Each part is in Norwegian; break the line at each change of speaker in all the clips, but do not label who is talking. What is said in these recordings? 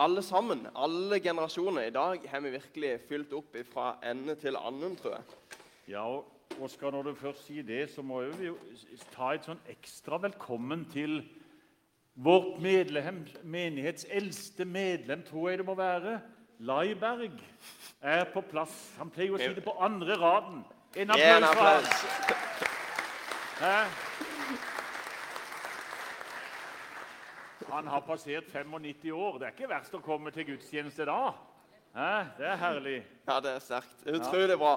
alle sammen, alle generasjoner. I dag har vi virkelig fylt opp fra ende til annen, tror jeg.
Ja, og Oskar, når du først sier det, så må vi jo ta et sånn ekstra velkommen til vårt medlem, menighets eldste medlem, tror jeg det må være. Laiberg er på plass. Han pleier å si det på andre raden. En applaus for ham. Hæ? Han har passert 95 år. Det er ikke verst å komme til gudstjeneste da. Det er herlig.
Ja, det er sterkt. Utrolig bra.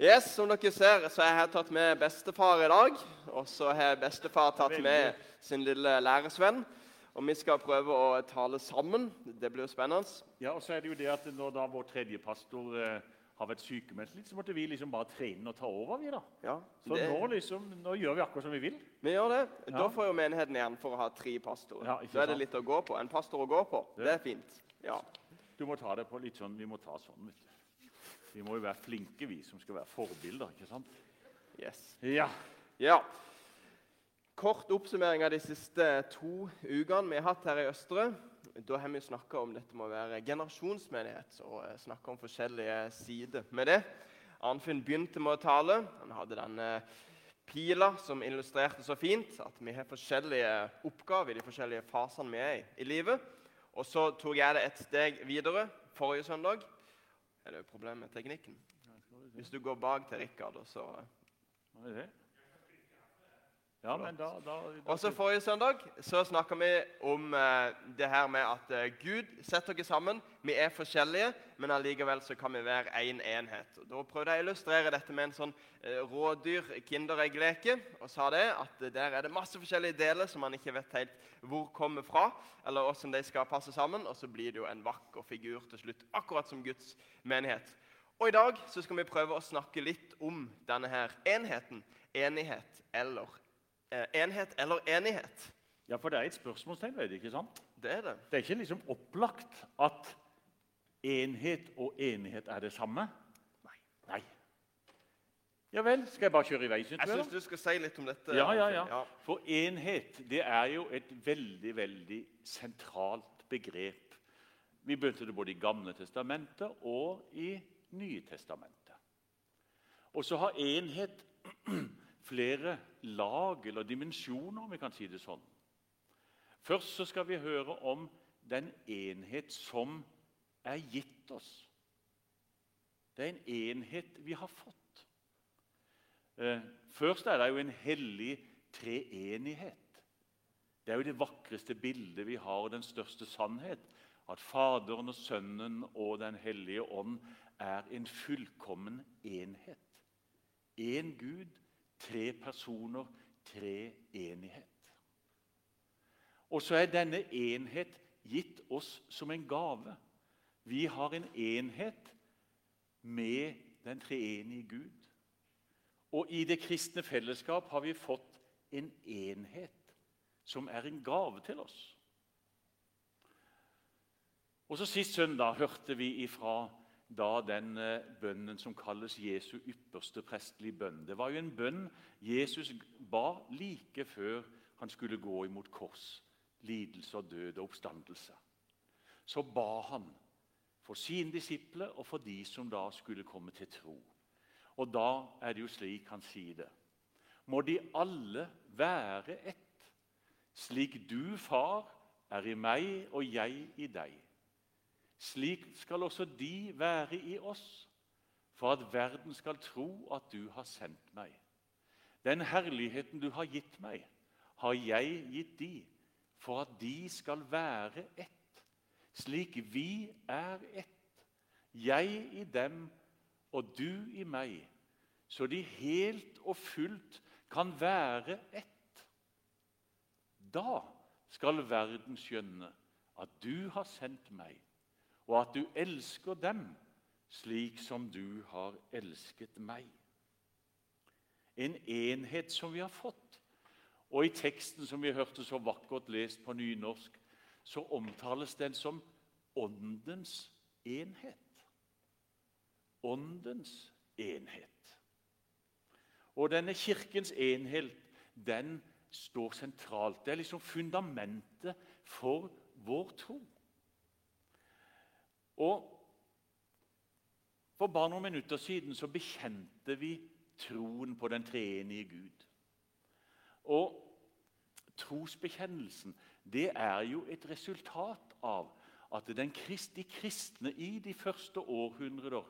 Yes, Som dere ser, så har jeg tatt med bestefar i dag. Og så har bestefar tatt med sin lille læresvenn. Og vi skal prøve å tale sammen. Det blir jo spennende.
Ja, og så er det jo det at Når da vår tredje pastor eh, har vært sykemeldt litt, så måtte vi liksom bare trene og ta over. vi da.
Ja,
Så
det,
nå, liksom, nå gjør vi akkurat som vi vil.
vi gjør det. Da får jo menigheten igjen for å ha tre pastorer.
Ja,
da er det litt å gå på. En pastor å gå på.
Det-
Det er fint. Ja.
Du må ta det på litt sånn, Vi må ta sånn. vet du. Vi må jo være flinke, vi som skal være forbilder. ikke sant?
Yes.
Ja.
Ja. Kort oppsummering av de siste to ukene vi har hatt her i Østre. Da har vi snakka om dette med å være generasjonsmenighet og eh, snakka om forskjellige sider med det. Arnfinn begynte med å tale. Han hadde denne pila som illustrerte så fint at vi har forskjellige oppgaver i de forskjellige fasene vi er i i livet. Og så tok jeg det et steg videre forrige søndag. Er det jo problem med teknikken? Hvis du går bak til Rikard, og så
det? Ja, men da, da, da
Også forrige søndag så snakka vi om eh, det her med at eh, Gud setter oss sammen. Vi er forskjellige, men allikevel så kan vi være én en enhet. Og Da prøvde jeg å illustrere dette med en sånn eh, rådyr kindereggleke. Og sa det at eh, der er det masse forskjellige deler som man ikke vet helt hvor kommer fra. Eller hvordan de skal passe sammen. Og så blir det jo en vakker figur til slutt, akkurat som Guds menighet. Og i dag så skal vi prøve å snakke litt om denne her enheten. Enighet eller enhet eller enighet.
Ja, for det er et spørsmålstegn ved det, ikke sant?
Det er det.
Det er ikke liksom opplagt at enhet og enighet er det samme.
Nei.
Nei. Ja vel, skal jeg bare kjøre i vei? synes
Jeg syns du skal si litt om dette.
Ja, ja,
Arnfinn.
ja. For enhet det er jo et veldig, veldig sentralt begrep. Vi begynte det både i Gamle testamentet og i Nye testamentet. Og så har enhet flere lag eller dimensjoner, om vi kan si det sånn. Først så skal vi høre om den enhet som er gitt oss. Det er en enhet vi har fått. Eh, Først er det jo en hellig treenighet. Det er jo det vakreste bildet vi har, og den største sannhet. At Faderen og Sønnen og Den hellige ånd er en fullkommen enhet. Én Gud, tre personer, tre enighet. Og så er denne enhet gitt oss som en gave. Vi har en enhet med den treenige Gud. Og i det kristne fellesskap har vi fått en enhet som er en gave til oss. Og så Sist søndag hørte vi ifra da den eh, bønnen som kalles Jesu ypperste prestelige bønn. Det var jo en bønn Jesus ba like før han skulle gå imot kors, lidelse og død og oppstandelse. Så ba han for sine disipler og for de som da skulle komme til tro. Og da er det jo slik han sier det. Må de alle være ett, slik du, far, er i meg og jeg i deg. Slik skal også de være i oss, for at verden skal tro at du har sendt meg. Den herligheten du har gitt meg, har jeg gitt de, for at de skal være ett, slik vi er ett, jeg i dem og du i meg, så de helt og fullt kan være ett. Da skal verden skjønne at du har sendt meg, og at du elsker dem slik som du har elsket meg. En enhet som vi har fått. Og i teksten som vi hørte så vakkert lest på nynorsk, så omtales den som åndens enhet. Åndens enhet. Og denne kirkens enhet den står sentralt. Det er liksom fundamentet for vår tro. Og For bare noen minutter siden så bekjente vi troen på den treenige Gud. Og trosbekjennelsen det er jo et resultat av at de kristne i de første århundrer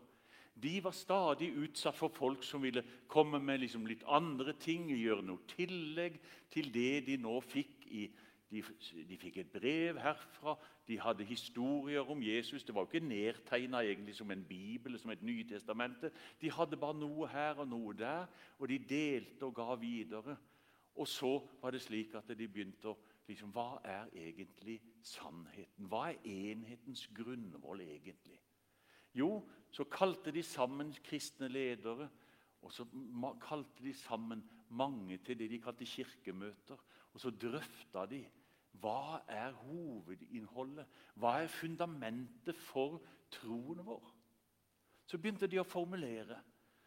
de var stadig utsatt for folk som ville komme med liksom litt andre ting, gjøre noe tillegg til det de nå fikk. I, de, de fikk et brev herfra, de hadde historier om Jesus. Det var jo ikke nedtegna som en bibel som et Nytestamente. De hadde bare noe her og noe der, og de delte og ga videre. Og så var det slik at de begynte å liksom, Hva er egentlig sannheten? Hva er enhetens grunnvoll egentlig? Jo, så kalte de sammen kristne ledere, og så kalte de sammen mange til det de kalte kirkemøter. Og så drøfta de hva er hovedinnholdet, hva er fundamentet for troen vår. Så begynte de å formulere.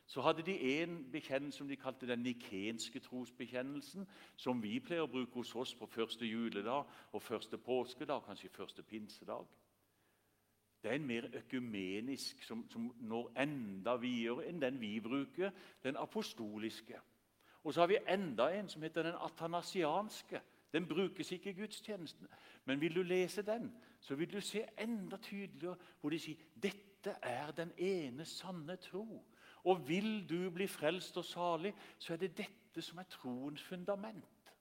Så hadde de en bekjennelse som de kalte den nikenske trosbekjennelsen, som vi pleier å bruke hos oss på første juledag og første påskedag, kanskje første pinsedag. Det er en mer økumenisk, som, som når enda videre enn den vi bruker, den apostoliske. Og så har vi enda en som heter den atanasianske. Den brukes ikke i gudstjenesten. Men vil du lese den, så vil du se enda tydeligere hvor de sier dette er den ene sanne tro. Og vil du bli frelst og salig, så er det dette som er troens fundament.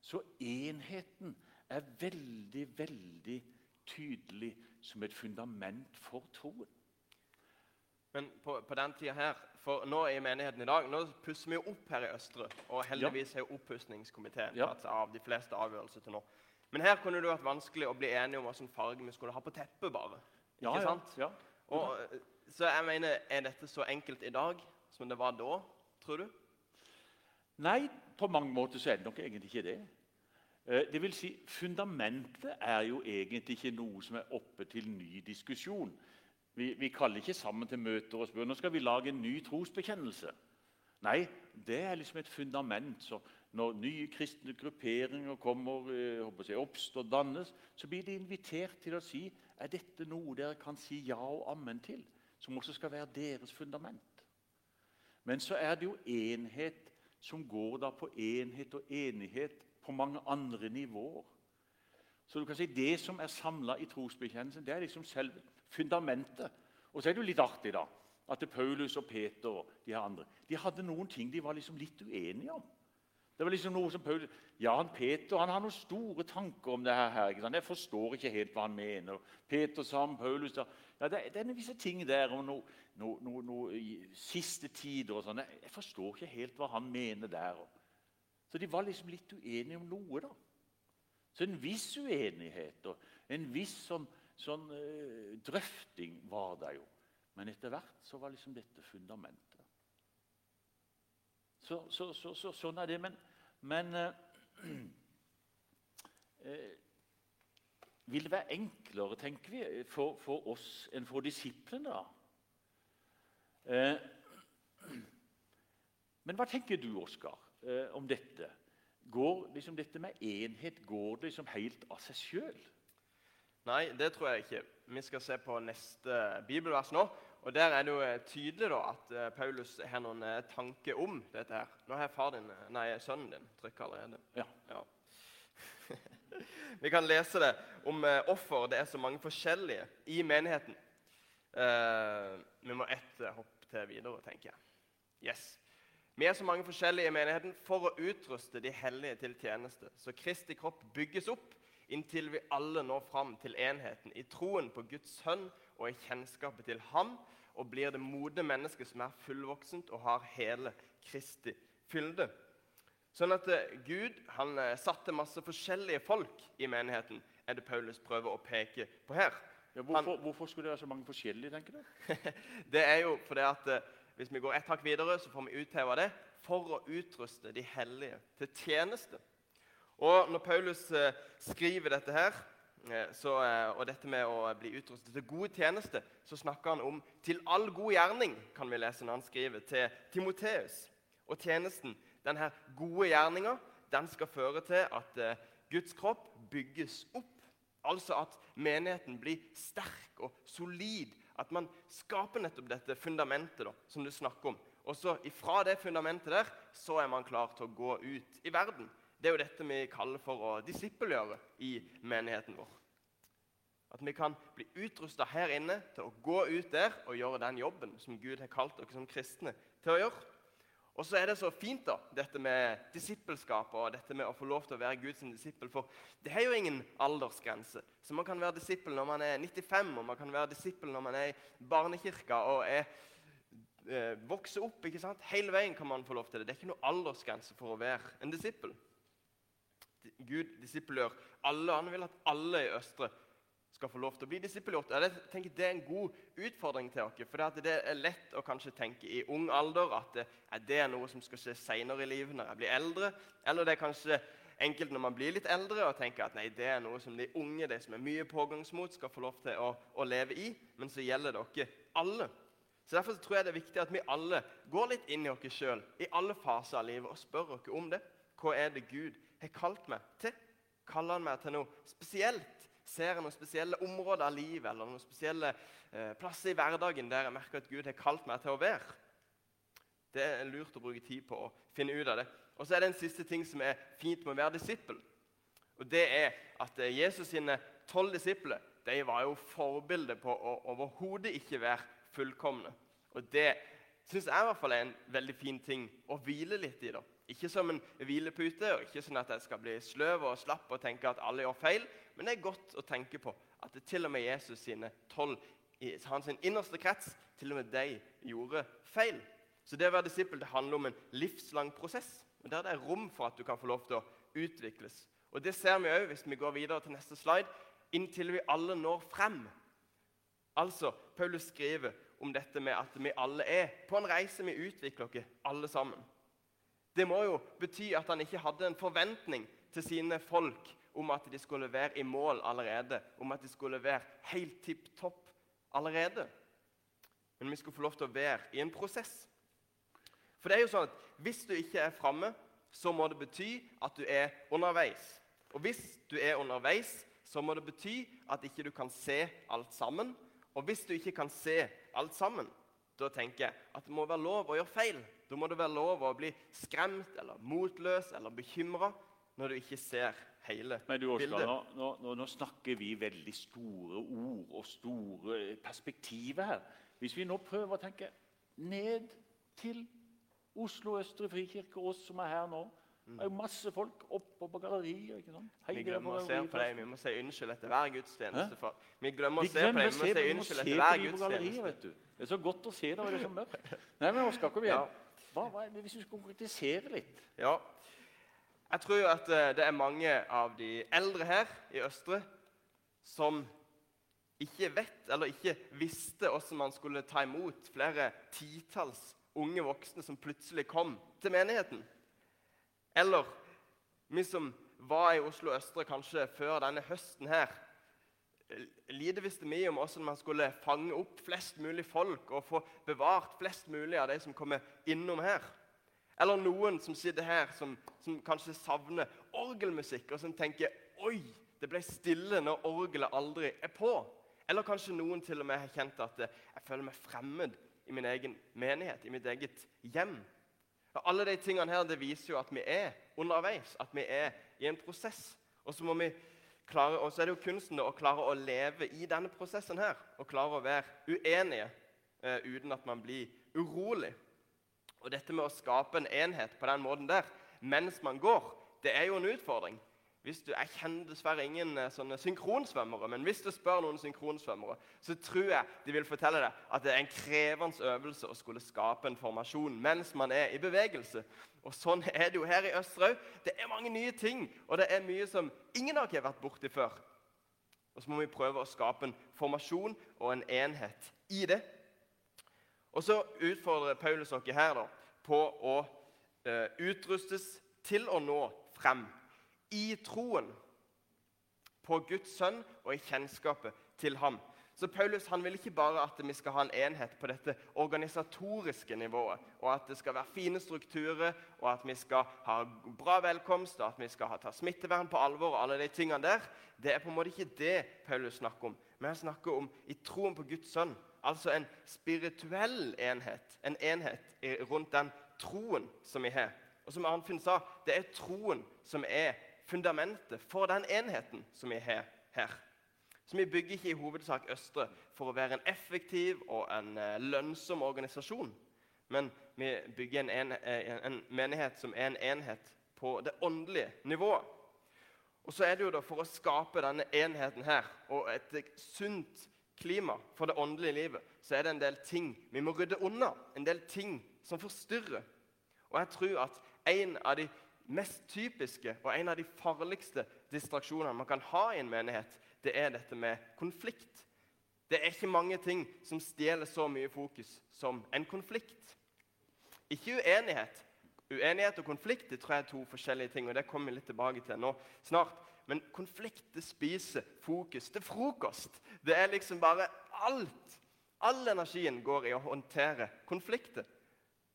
Så enheten er veldig, veldig tydelig som et fundament for troen.
Men på, på den tida her, for nå i menigheten i dag, nå pusser vi jo opp her i Østre. Og heldigvis har oppussingskomiteen ja. tatt seg av de fleste avgjørelser til nå. Men her kunne det vært vanskelig å bli enige om hvilken farge vi skulle ha på teppet. bare. Ikke ja, sant? Ja, og, så jeg mener, Er dette så enkelt i dag som det var da, tror du?
Nei, på mange måter så er det nok egentlig ikke det. Eh, det vil si, Fundamentet er jo egentlig ikke noe som er oppe til ny diskusjon. Vi, vi kaller ikke sammen til møter og spør nå skal vi lage en ny trosbekjennelse. Nei, det er liksom et fundament. så Når nye kristne grupperinger kommer, eh, jeg, oppstår og dannes, så blir de invitert til å si er dette noe dere kan si ja og ammen til, som også skal være deres fundament. Men så er det jo enhet som går da på enhet og enighet på mange andre nivåer. Så du kan si Det som er samla i trosbekjennelsen, det er liksom selve fundamentet. Og så er det jo litt artig da, at Paulus og Peter og de her andre de hadde noen ting de var liksom litt uenige om. Det var liksom noe som Paulus, han Peter han har noen store tanker om det her. Ikke sant? Jeg forstår ikke helt hva han mener. Peter sa om Paulus da, ja, det, det er visse ting der om noe, no, no, no, siste tider og sånn. Jeg forstår ikke helt hva han mener der. Så de var liksom litt uenige om noe. da. Så en viss uenighet og en viss sånn, sånn uh, drøfting var det jo. Men etter hvert så var liksom dette fundamentet. Så, så, så, så sånn er det. Men, men uh, uh, Vil det være enklere, tenker vi, for, for oss enn for disiplene? da? Men hva tenker du, Oskar? om dette. Går liksom dette med enhet går det liksom helt av seg sjøl?
Nei, det tror jeg ikke. Vi skal se på neste bibelvers nå. og Der er det jo eh, tydelig da, at uh, Paulus har noen uh, tanker om dette. her. Nå har far din, nei, sønnen din trykket allerede.
Ja.
ja. Vi kan lese det om offer. det er så mange forskjellige i menigheten. vi må ett hopp til videre, tenker jeg. Yes. Vi er så mange forskjellige i menigheten for å utruste de hellige til tjeneste, så Kristi kropp bygges opp inntil vi alle når fram til enheten i troen på Guds sønn og i kjennskapet til ham, og blir det modne mennesket som er fullvoksent og har hele Kristi fylde. Sånn at eh, Gud han eh, satte masse forskjellige folk i menigheten, er det Paulus prøver å peke på her.
Ja, hvorfor, han, hvorfor, skulle det være så mange forskjellige, tenker du?
det er jo fordi at eh, hvis vi går ett hakk videre, så får vi utheva det for å utruste de hellige til tjeneste. Og Når Paulus eh, skriver dette her, eh, så, eh, og dette med å bli utrustet til god tjeneste, så snakker han om 'til all god gjerning', kan vi lese når han skriver til Timoteus. Og tjenesten, denne gode gjerninga, den skal føre til at Guds kropp bygges opp Altså at menigheten blir sterk og solid. At man skaper nettopp dette fundamentet da, som du snakker om. Og så Fra det fundamentet der så er man klar til å gå ut i verden. Det er jo dette vi kaller for å disippelgjøre i menigheten vår. At vi kan bli utrusta her inne til å gå ut der og gjøre den jobben som Gud har kalt dere som kristne til å gjøre. Og så er det så fint, da, dette med disippelskap og dette med å få lov til å være Guds disippel. For det er jo ingen aldersgrense. Så man kan være disippel når man er 95, og man kan være disippel når man er i barnekirka og er, eh, vokser opp. ikke sant? Hele veien kan man få lov til det. Det er ikke noe aldersgrense for å være en disippel. Gud disippelgjør alle. Han vil at alle i Østre skal få lov til å bli disippelgjort. Jeg tenker Det er en god utfordring til dere. For det er lett å kanskje tenke i ung alder at det, det er noe som skal skje senere i livet når jeg blir eldre. Eller det er kanskje enkelt når man blir litt eldre og tenker at nei, det er noe som de unge, de som er mye pågangsmot, skal få lov til å, å leve i. Men så gjelder det dere alle. Så Derfor så tror jeg det er viktig at vi alle går litt inn i oss sjøl i alle faser av livet og spør oss om det. Hva er det Gud har kalt meg til? Kaller han meg til noe spesielt? Ser noen spesielle områder av livet eller noen spesielle eh, plasser i hverdagen der jeg merker at Gud har kalt meg til å være? Det er lurt å bruke tid på å finne ut av det. Og så er det en siste ting som er fint med å være disippel. Og det er at eh, Jesus sine tolv disipler de var jo forbilder på å overhodet ikke være fullkomne. Og det syns jeg i hvert fall er en veldig fin ting å hvile litt i. da. Ikke som en hvilepute, og ikke sånn at jeg skal bli sløv og slapp og tenke at alle gjør feil, men det er godt å tenke på at det til og med Jesus sine tolv, hans innerste krets, til og med de gjorde feil. Så det å være disippel det handler om en livslang prosess, og der det er rom for at du kan få lov til å utvikles. Og Det ser vi òg hvis vi går videre til neste slide, inntil vi alle når frem. Altså, Paulus skriver om dette med at vi alle er på en reise vi utvikler oss alle sammen. Det må jo bety at han ikke hadde en forventning til sine folk om at de skulle være i mål allerede, om at de skulle være helt tipp topp allerede. Men vi skulle få lov til å være i en prosess. For det er jo sånn at Hvis du ikke er framme, så må det bety at du er underveis. Og hvis du er underveis, så må det bety at ikke du kan se alt sammen. Og hvis du ikke kan se alt sammen, da tenker jeg at det må være lov å gjøre feil. Da må det være lov å bli skremt eller motløs eller bekymra når du ikke ser hele
Men du, Oskar,
bildet.
nå, nå, nå, snakker vi veldig store ord og store perspektiver her. Hvis vi nå prøver å tenke ned til Oslo Østre Frikirke, oss som er her nå Det er jo masse folk oppe på galleriet. ikke sant?
Vi glemmer å se på dem. Vi må si unnskyld etter hver gudstjeneste. For. Vi glemmer å se på dem. Vi må si unnskyld etter hver gudstjeneste.
Det er så godt å se når det er så mørkt. Nei, men Oskar, kom igjen.
Ja.
Hva, hva hvis du skal konkretisere litt?
Ja. Jeg tror at eh, det er mange av de eldre her i Østre som ikke vet eller ikke visste hvordan man skulle ta imot flere titalls unge voksne som plutselig kom til menigheten. Eller vi som var i Oslo Østre kanskje før denne høsten her. Lite visste vi om hvordan man skulle fange opp flest mulig folk og få bevart flest mulig av de som kommer innom her. Eller noen som sitter her, som, som kanskje savner orgelmusikk, og som tenker Oi, det ble stille når orgelet aldri er på. Eller kanskje noen til og med har kjent at jeg føler meg fremmed i min egen menighet, i mitt eget hjem. Og alle de tingene her, det viser jo at vi er underveis, at vi er i en prosess. Og så, må vi klare, og så er det jo kunsten å klare å leve i denne prosessen her. Og klare å være uenige eh, uten at man blir urolig. Og dette med å skape en enhet på den måten der mens man går, det er jo en utfordring. Du, jeg kjenner dessverre ingen eh, sånne synkronsvømmere, men hvis du spør noen synkronsvømmere, så tror jeg de vil fortelle deg at det er en krevende øvelse å skulle skape en formasjon mens man er i bevegelse. Og Sånn er det jo her i Østerhaug. Det er mange nye ting, og det er mye som ingen av dere har vært borti før. Og så må vi prøve å skape en formasjon og en enhet i det. Og så utfordrer Paulus dere her da, på å eh, utrustes til å nå frem i troen på Guds sønn og i kjennskapet til ham. Så Paulus han vil ikke bare at vi skal ha en enhet på dette organisatoriske nivået, og at det skal være fine strukturer, og at vi skal ha bra velkomst, og at vi skal ta smittevern på alvor. og alle de tingene der. Det er på en måte ikke det Paulus snakker om. Men han snakker om i troen på Guds sønn. Altså en spirituell enhet. En enhet rundt den troen som vi har. Og som Arnfinn sa, det er troen som er fundamentet for den enheten som vi har her. Så vi bygger ikke i hovedsak Østre for å være en effektiv og en eh, lønnsom organisasjon. Men vi bygger en, en, eh, en, menighet som er en enhet på det åndelige nivået. Og så er det jo da For å skape denne enheten her og et sunt klima for det åndelige livet, så er det en del ting vi må rydde unna. En del ting som forstyrrer. Og jeg tror at en av de mest typiske og en av de farligste distraksjonene man kan ha i en menighet, det er dette med konflikt. Det er ikke mange ting som stjeler så mye fokus som en konflikt. Ikke uenighet. Uenighet og konflikt det tror jeg er to forskjellige ting. og Det kommer vi litt tilbake til nå snart. Men konflikt det spiser fokus til frokost. Det er liksom bare alt. All energien går i å håndtere konflikter.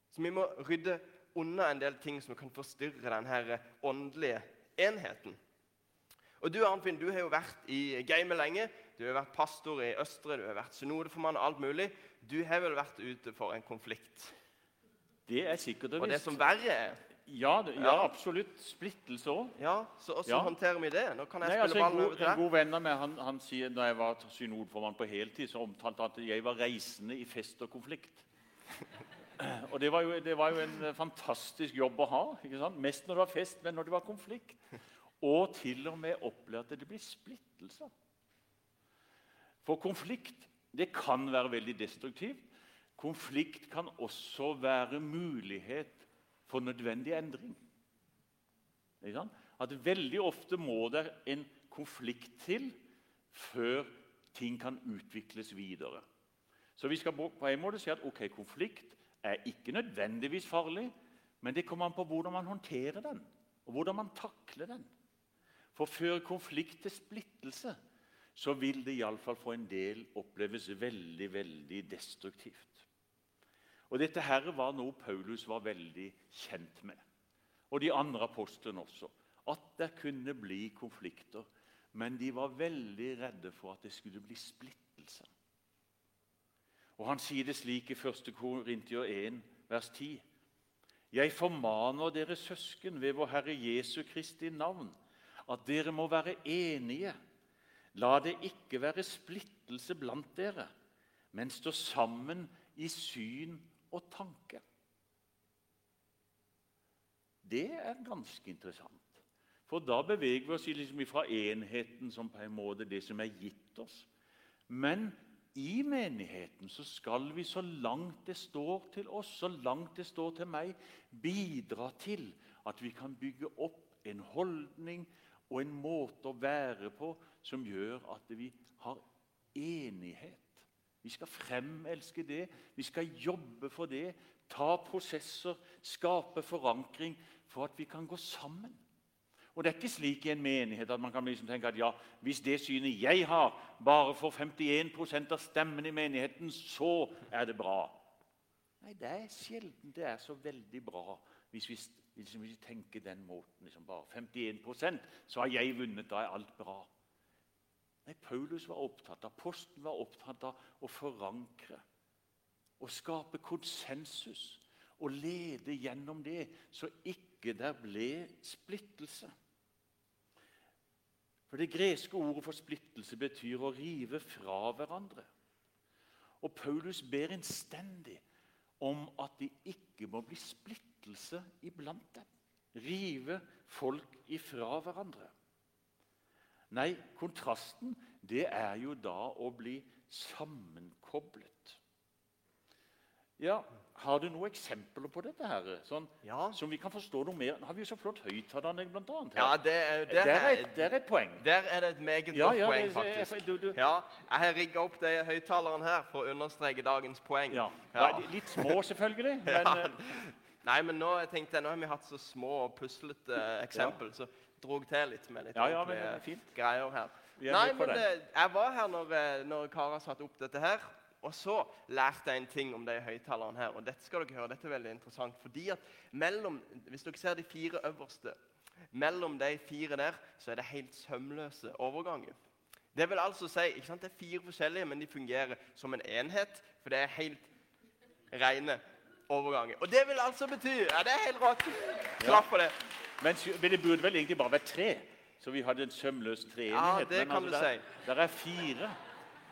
Så vi må rydde unna en del ting som kan forstyrre denne åndelige enheten. Og Du Arnfinn, du har jo vært i gamet lenge. Du har vært pastor i Østre, du har vært synodeformann og alt mulig. Du har vel vært ute for en konflikt?
Det er sikkert og visst.
Og det som verre er
ja, det, ja, absolutt. Splittelse òg.
Ja, så Hvordan ja. håndterer vi det? Nå kan jeg
Nei,
spille
altså,
ballen over til
deg. En god venn av meg han, han sier, da jeg var synodformann på heltid, så omtalte han at jeg var reisende i fest og konflikt. og det var, jo, det var, jo, en fantastisk jobb å ha. ikke sant? Mest når det var fest, men når det var konflikt. Og til og med opplevde at det blir splittelser. For konflikt det kan være veldig destruktivt. Konflikt kan også være mulighet for nødvendig endring. At Veldig ofte må det en konflikt til før ting kan utvikles videre. Så vi skal på en måte si at ok, konflikt er ikke nødvendigvis farlig, men det kommer an på hvordan man håndterer den, og hvordan man takler den. For før konflikt til splittelse så vil det iallfall for en del oppleves veldig, veldig destruktivt. Og Dette her var noe Paulus var veldig kjent med, og de andre apostlene også. At det kunne bli konflikter. Men de var veldig redde for at det skulle bli splittelse. Og Han sier det slik i 1. Korintier 1, vers 10.: Jeg formaner dere søsken ved vår Herre Jesu Kristi navn at dere må være enige. La det ikke være splittelse blant dere, men stå sammen i syn og tanke. Det er ganske interessant. For da beveger vi oss liksom fra enheten som på en måte det som er gitt oss. Men i menigheten så skal vi så langt det står til oss, så langt det står til meg, bidra til at vi kan bygge opp en holdning, og en måte å være på som gjør at vi har enighet. Vi skal fremelske det, vi skal jobbe for det, ta prosesser, skape forankring for at vi kan gå sammen. Og Det er ikke slik i en menighet at man kan liksom tenke at ja, hvis det synet jeg har, bare får 51% av stemmen i menigheten, så er det bra. Nei, det er sjelden det er så veldig bra hvis vi hvis vi tenker den måten liksom bare 51% så har jeg vunnet, da er alt bra. Nei, Paulus var opptatt av, Posten var opptatt av å forankre. Å skape konsensus og lede gjennom det, så ikke der ble splittelse. For Det greske ordet for splittelse betyr å rive fra hverandre. Og Paulus ber innstendig om at de ikke må bli splittelse iblant dem. Rive folk ifra hverandre. Nei, kontrasten det er jo da å bli sammenkoblet. Ja, Har du noen eksempler på dette? her, sånn,
ja.
Som vi kan forstå noe mer? Har vi jo så flott høyttaler bl.a.
Ja, det,
der, er, det er et poeng.
Der er det et meget
ja,
godt
ja,
poeng, faktisk. Du, du. Ja, Jeg har rigga opp de høyttalerne her for å understreke dagens poeng.
Ja, Litt små, selvfølgelig. men... Eh,
Nei, men nå tenkte nå har vi hatt så små og puslete eksempel, ja. så dro jeg til litt med litt
ja, ja, men,
greier her.
Er
Nei, men eh, jeg var her når, eh, når Kara satte opp dette her. Og så lærte jeg en ting om de høyttalerne her. Og dette skal dere høre, dette er veldig interessant. Fordi at mellom, Hvis dere ser de fire øverste, mellom de fire der, så er det helt sømløse overganger. Det vil altså si, ikke sant, Det er fire forskjellige, men de fungerer som en enhet. For det er helt rene overganger. Og det vil altså bety Ja, det er helt rått. Klapp for det.
Men, men det burde vel egentlig bare vært tre, så vi hadde en sømløs treenighet.
Ja, det
men
kan du
der,
si.
Der er fire.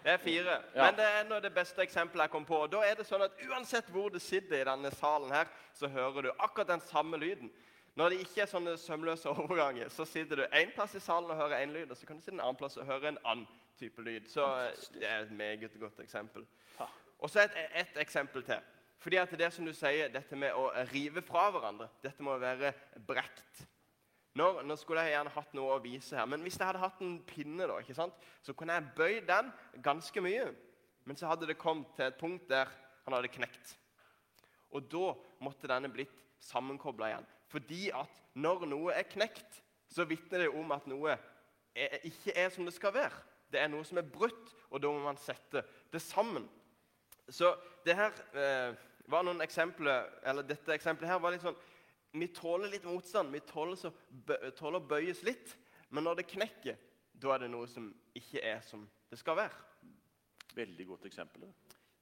Det er fire.
Ja.
Men det er nå det beste eksempelet jeg kom på. Da er det sånn at Uansett hvor du sitter i denne salen, her, så hører du akkurat den samme lyden. Når det ikke er sånne sømløse overganger, så sitter du én plass i salen og hører én lyd, og så kan du sitte en annen plass og høre en annen type lyd. Så eh, det er et meget godt eksempel. Og så et, et eksempel til. Fordi at det som du sier, dette med å rive fra hverandre, dette må være brekt. Nå, nå skulle jeg gjerne hatt noe å vise her, men hvis jeg hadde hatt en pinne, da, ikke sant? så kunne jeg bøyd den ganske mye. Men så hadde det kommet til et punkt der han hadde knekt. Og da måtte denne blitt sammenkobla igjen. Fordi at når noe er knekt, så vitner det om at noe er, ikke er som det skal være. Det er noe som er brutt, og da må man sette det sammen. Så det her eh, var noen eksempler, eller dette eksempelet her var litt sånn Vi tåler litt motstand. Vi tåler, å bøyes litt. Men når det knekker, da er det noe som ikke er som det skal være.
Veldig godt eksempel.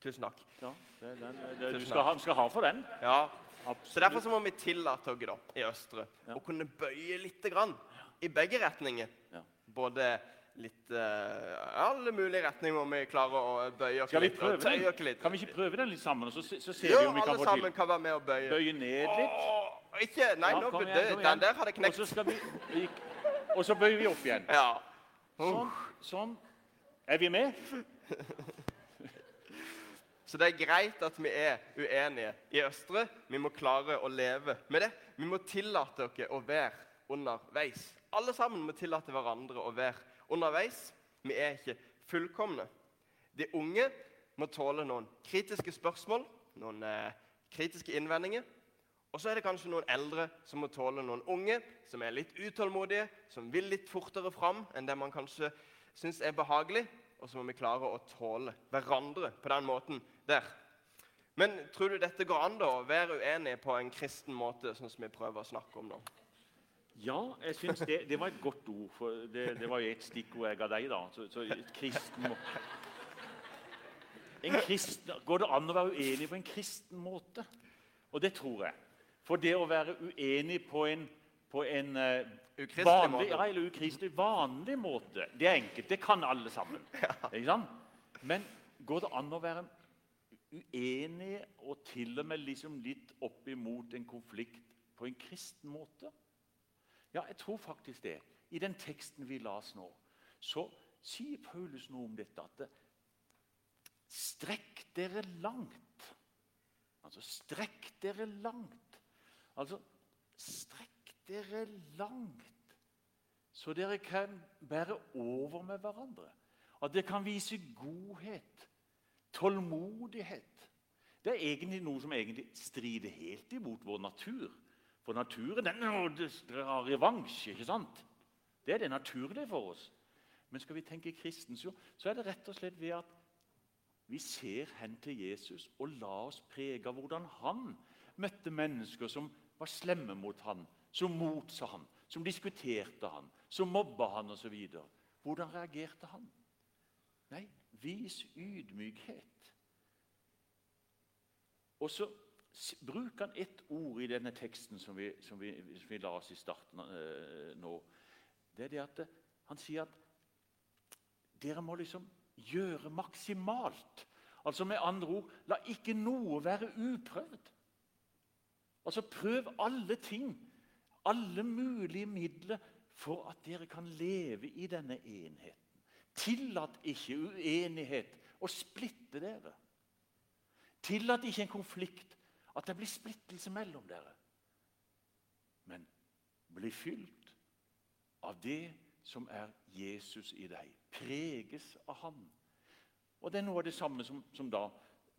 Tusen takk.
Ja, det, den, det, du skal ha, skal ha for den.
Ja,
Absolutt.
Så Derfor så må vi tillate oss i Østre
Ja.
å kunne bøye litt grann, i begge retninger.
Ja.
Både litt uh, Alle mulige retninger må vi klare å bøye oss litt. og tøye oss litt.
Kan vi ikke prøve den litt sammen, så, så ser
Jo,
vi om vi
alle
kan få
sammen kan være med og bøye.
Bøye ned litt.
Åh, ikke, nei,
Ja,
nå,
igjen, det,
den der hadde
Og så
knekt.
vi, vi Og så bøyer vi opp igjen.
Ja.
Sånn. sånn. Er vi med?
Så det er greit at vi er uenige i Østre. Vi må klare å leve med det. Vi må tillate dere å være underveis. Alle sammen må tillate hverandre å være underveis. Vi er ikke fullkomne. De unge må tåle noen kritiske spørsmål, noen eh, kritiske innvendinger. Og så er det kanskje noen eldre som må tåle noen unge som er litt utålmodige, som vil litt fortere fram enn det man kanskje syns er behagelig. Og så må vi klare å tåle hverandre på den måten der. Men tror du dette går an da, å være uenig på en kristen måte, sånn som vi prøver å snakke om nå?
Ja, jeg synes det, det var et godt ord. for Det, det var jo et stikkord jeg ga deg. da. Så, så kristen kristen, Går det an å være uenig på en kristen måte? Og det tror jeg. For det å være uenig på en, på en eh,
Ukristelig
vanlig,
måte.
ja, eller ukristelig vanlig måte, det er enkelt. Det kan alle sammen. Sant? Men går det an å være uenig og til og med liksom litt opp imot en konflikt på en kristen måte? Ja, jeg tror faktisk det. I den teksten vi las nå, så sier Paulus noe om dette. At strekk dere langt. Altså, strekk dere langt. Altså, strekk dere langt. Så dere kan bære over med hverandre. At dere kan vise godhet, tålmodighet. Det er egentlig noe som egentlig strider helt imot vår natur. For naturen den drar revansj, ikke sant? Det er det naturlige for oss. Men skal vi tenke kristens jo, så er det rett og slett ved at vi ser hen til Jesus og la oss prege av hvordan han møtte mennesker som var slemme mot han, som motsa han, som diskuterte han, som mobba han osv. Hvordan reagerte han? Nei, vis ydmykhet. Og så bruker han ett ord i denne teksten som vi, som vi, som vi la oss i starten eh, nå. Det er det at eh, han sier at dere må liksom gjøre maksimalt. Altså med andre ord, la ikke noe være uprøvd. Altså prøv alle ting, alle mulige midler, for at dere kan leve i denne enheten. Tillat ikke uenighet og splitte dere. Tillat ikke en konflikt, at det blir splittelse mellom dere. Men bli fylt av det som er Jesus i deg. Preges av Han. Og Det er noe av det samme som, som da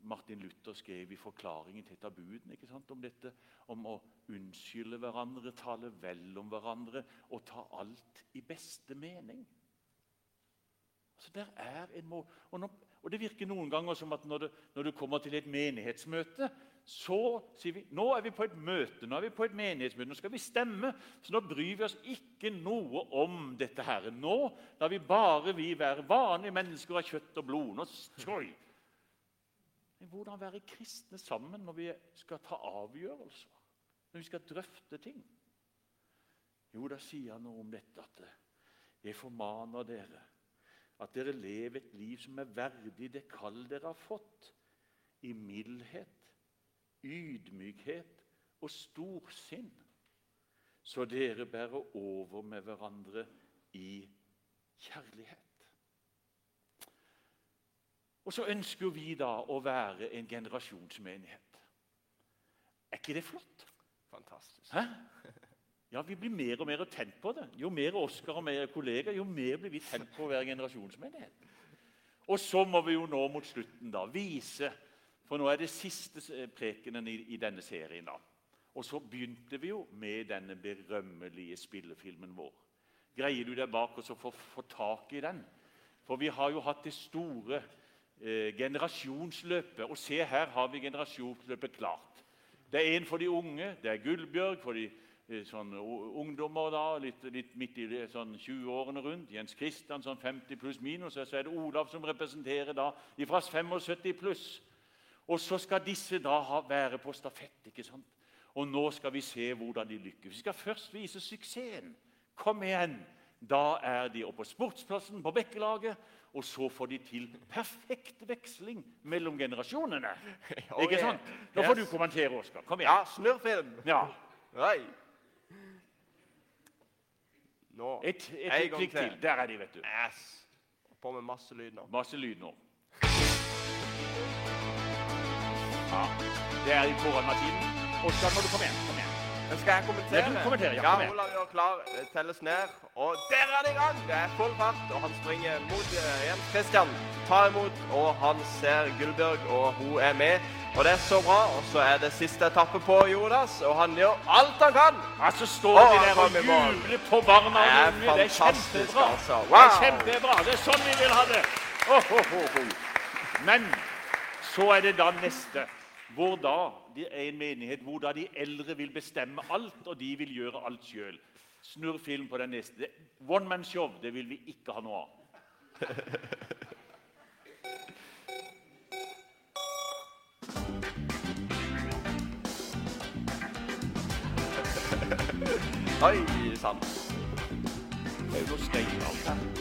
Martin Luther skrev i forklaringen til tabuden. ikke sant? Om dette om å unnskylde hverandre, tale vel om hverandre og ta alt i beste mening. Altså, der er en må og, og Det virker noen ganger som at når, du, når du kommer til et menighetsmøte, så sier vi nå er vi på et møte, nå er vi på et menighetsmøte, nå skal vi stemme. Så nå bryr vi oss ikke noe om dette her. Nå lar vi bare vi være vanlige mennesker av kjøtt og blod. Nå, skjøy. Men hvordan være kristne sammen når vi skal ta avgjørelser? Når vi skal drøfte ting? Jo, da sier han noe om dette at jeg formaner dere at dere lever et liv som er verdig det kall dere har fått, i mildhet, ydmykhet og storsinn, så dere bærer over med hverandre i kjærlighet. Og så ønsker vi da å være en generasjonsmenighet. Er ikke det flott?
Fantastisk.
Hæ? Ja, Vi blir mer og mer tent på det. Jo mer Oskar og mer kollegaer, jo mer blir vi tent på å være generasjonsmenighet. Og så må vi jo nå mot slutten da vise For nå er det siste prekenen i, i denne serien. da. Og så begynte vi jo med denne berømmelige spillefilmen vår. Greier du deg bak oss å få, få tak i den? For vi har jo hatt det store eh, generasjonsløpet. Og se, her har vi generasjonsløpet klart. Det er en for de unge, det er Gullbjørg for de Eh, sånn ungdommer, da, litt, litt midt i sånn 20-årene rundt. Jens Kristiansson 50 pluss minus. Og så er det Olav som representerer da ifra 75 pluss. Og så skal disse da ha, være på stafett. ikke sant? Og nå skal vi se hvordan de lykkes. Vi skal først vise suksessen. Kom igjen! Da er de oppe på sportsplassen på Bekkelaget, og så får de til perfekt veksling mellom generasjonene. Oh, ikke sant? Nå får yes. du kommentere, Oskar. Kom igjen.
Ja, snurrfilm.
Ja.
Oi.
Nå. Et, et, et klikk til. Der er de, vet du.
Yes. På med masse lyd nå.
Masse lyd nå. Ja, Det er i koronatiden. Oskar, må du komme igjen. Kom igjen.
Men skal jeg kommentere?
Ja, kommentere ja,
ja Olav gjør klar, telles ned, og der er det i gang! Det er full fart, og han springer mot uh, Jens Christian. Tar imot, og han ser Gullbjørg, og hun er med. Og det er så bra. Og så er det siste etappe på Jonas, og han gjør alt han kan.
Ja, Så står de der og jubler på barna og unge. Det er kjempebra. Altså. Wow. Det er kjempebra. Det er sånn vi vil ha det. Oh, oh, oh, Men så er det da neste. Hvor da de er en menighet hvor da de eldre vil bestemme alt, og de vil gjøre alt sjøl. Snurr film på den neste. One man show det vil vi ikke ha noe av.
Oi sann.
Det er jo noe steinalt her.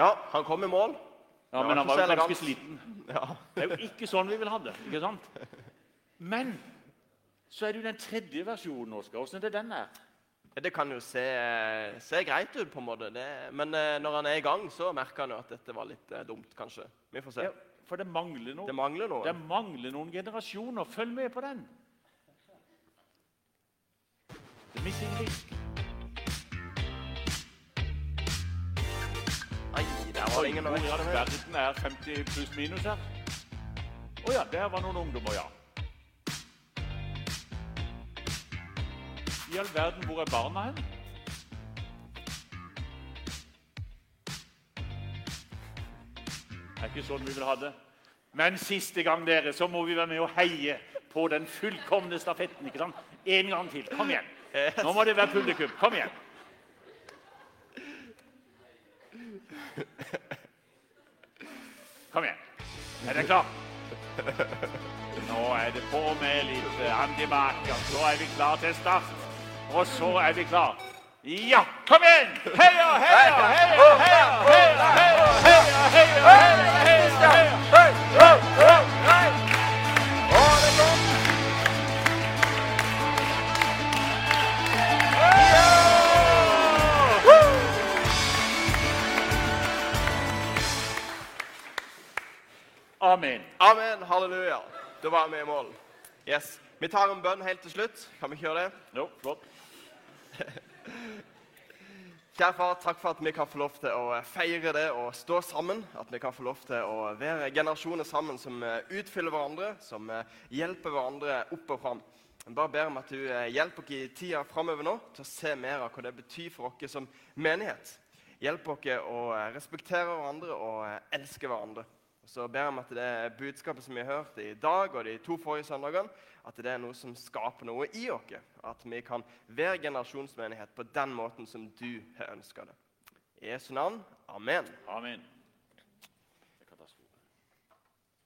Ja, han kom i mål.
Ja, Men han var jo ganske sliten. Ja. Det er jo ikke sånn vi vil ha det. ikke sant? Men så er det jo den tredje versjonen. Oskar. Åssen er det den er?
Det kan jo se, se greit ut, på en måte. Det, men eh, når han er i gang, så merker han jo at dette var litt eh, dumt, kanskje. Vi får se. Ja.
For det mangler noe.
Det mangler noe.
Det mangler noen generasjoner. Følg med på den. The Missing Link. Hvor i verden er 50 pluss minus her? Å oh, ja, der var noen ungdommer, ja. I all verden, hvor er barna hen? Det er ikke sånn vi vil ha det. Men siste gang, dere, så må vi være med og heie på den fullkomne stafetten. ikke sant? En gang til. Kom igjen. Nå må det være publikum. Kom igjen. Kom igjen. Er dere klar? Nå er det på med litt antibac. Så er vi klar til start. Og så er vi klar. Ja, kom igjen! Heia, heia, heia, heia, heia, heia, heia, heia, heia, heia, Amen.
Halleluja. Da var vi i mål. Yes. Vi tar en bønn helt til slutt. Kan vi ikke gjøre det?
Jo, flott.
Kjære far, takk for at vi kan få lov til å feire det og stå sammen. At vi kan få lov til å være generasjoner sammen som eh, utfyller hverandre, som eh, hjelper hverandre opp og fram. Jeg bare ber om at du eh, hjelper oss i tida framover nå til å se mer av hva det betyr for oss som menighet. Hjelp oss å eh, respektere hverandre og eh, elske hverandre. Så ber jeg om at det budskapet som vi har hørt i dag og de to forrige søndagene, at det er noe som skaper noe i oss. At vi kan være generasjonsmenighet på den måten som du har ønska det. I Jesu navn. Amen.
Amen.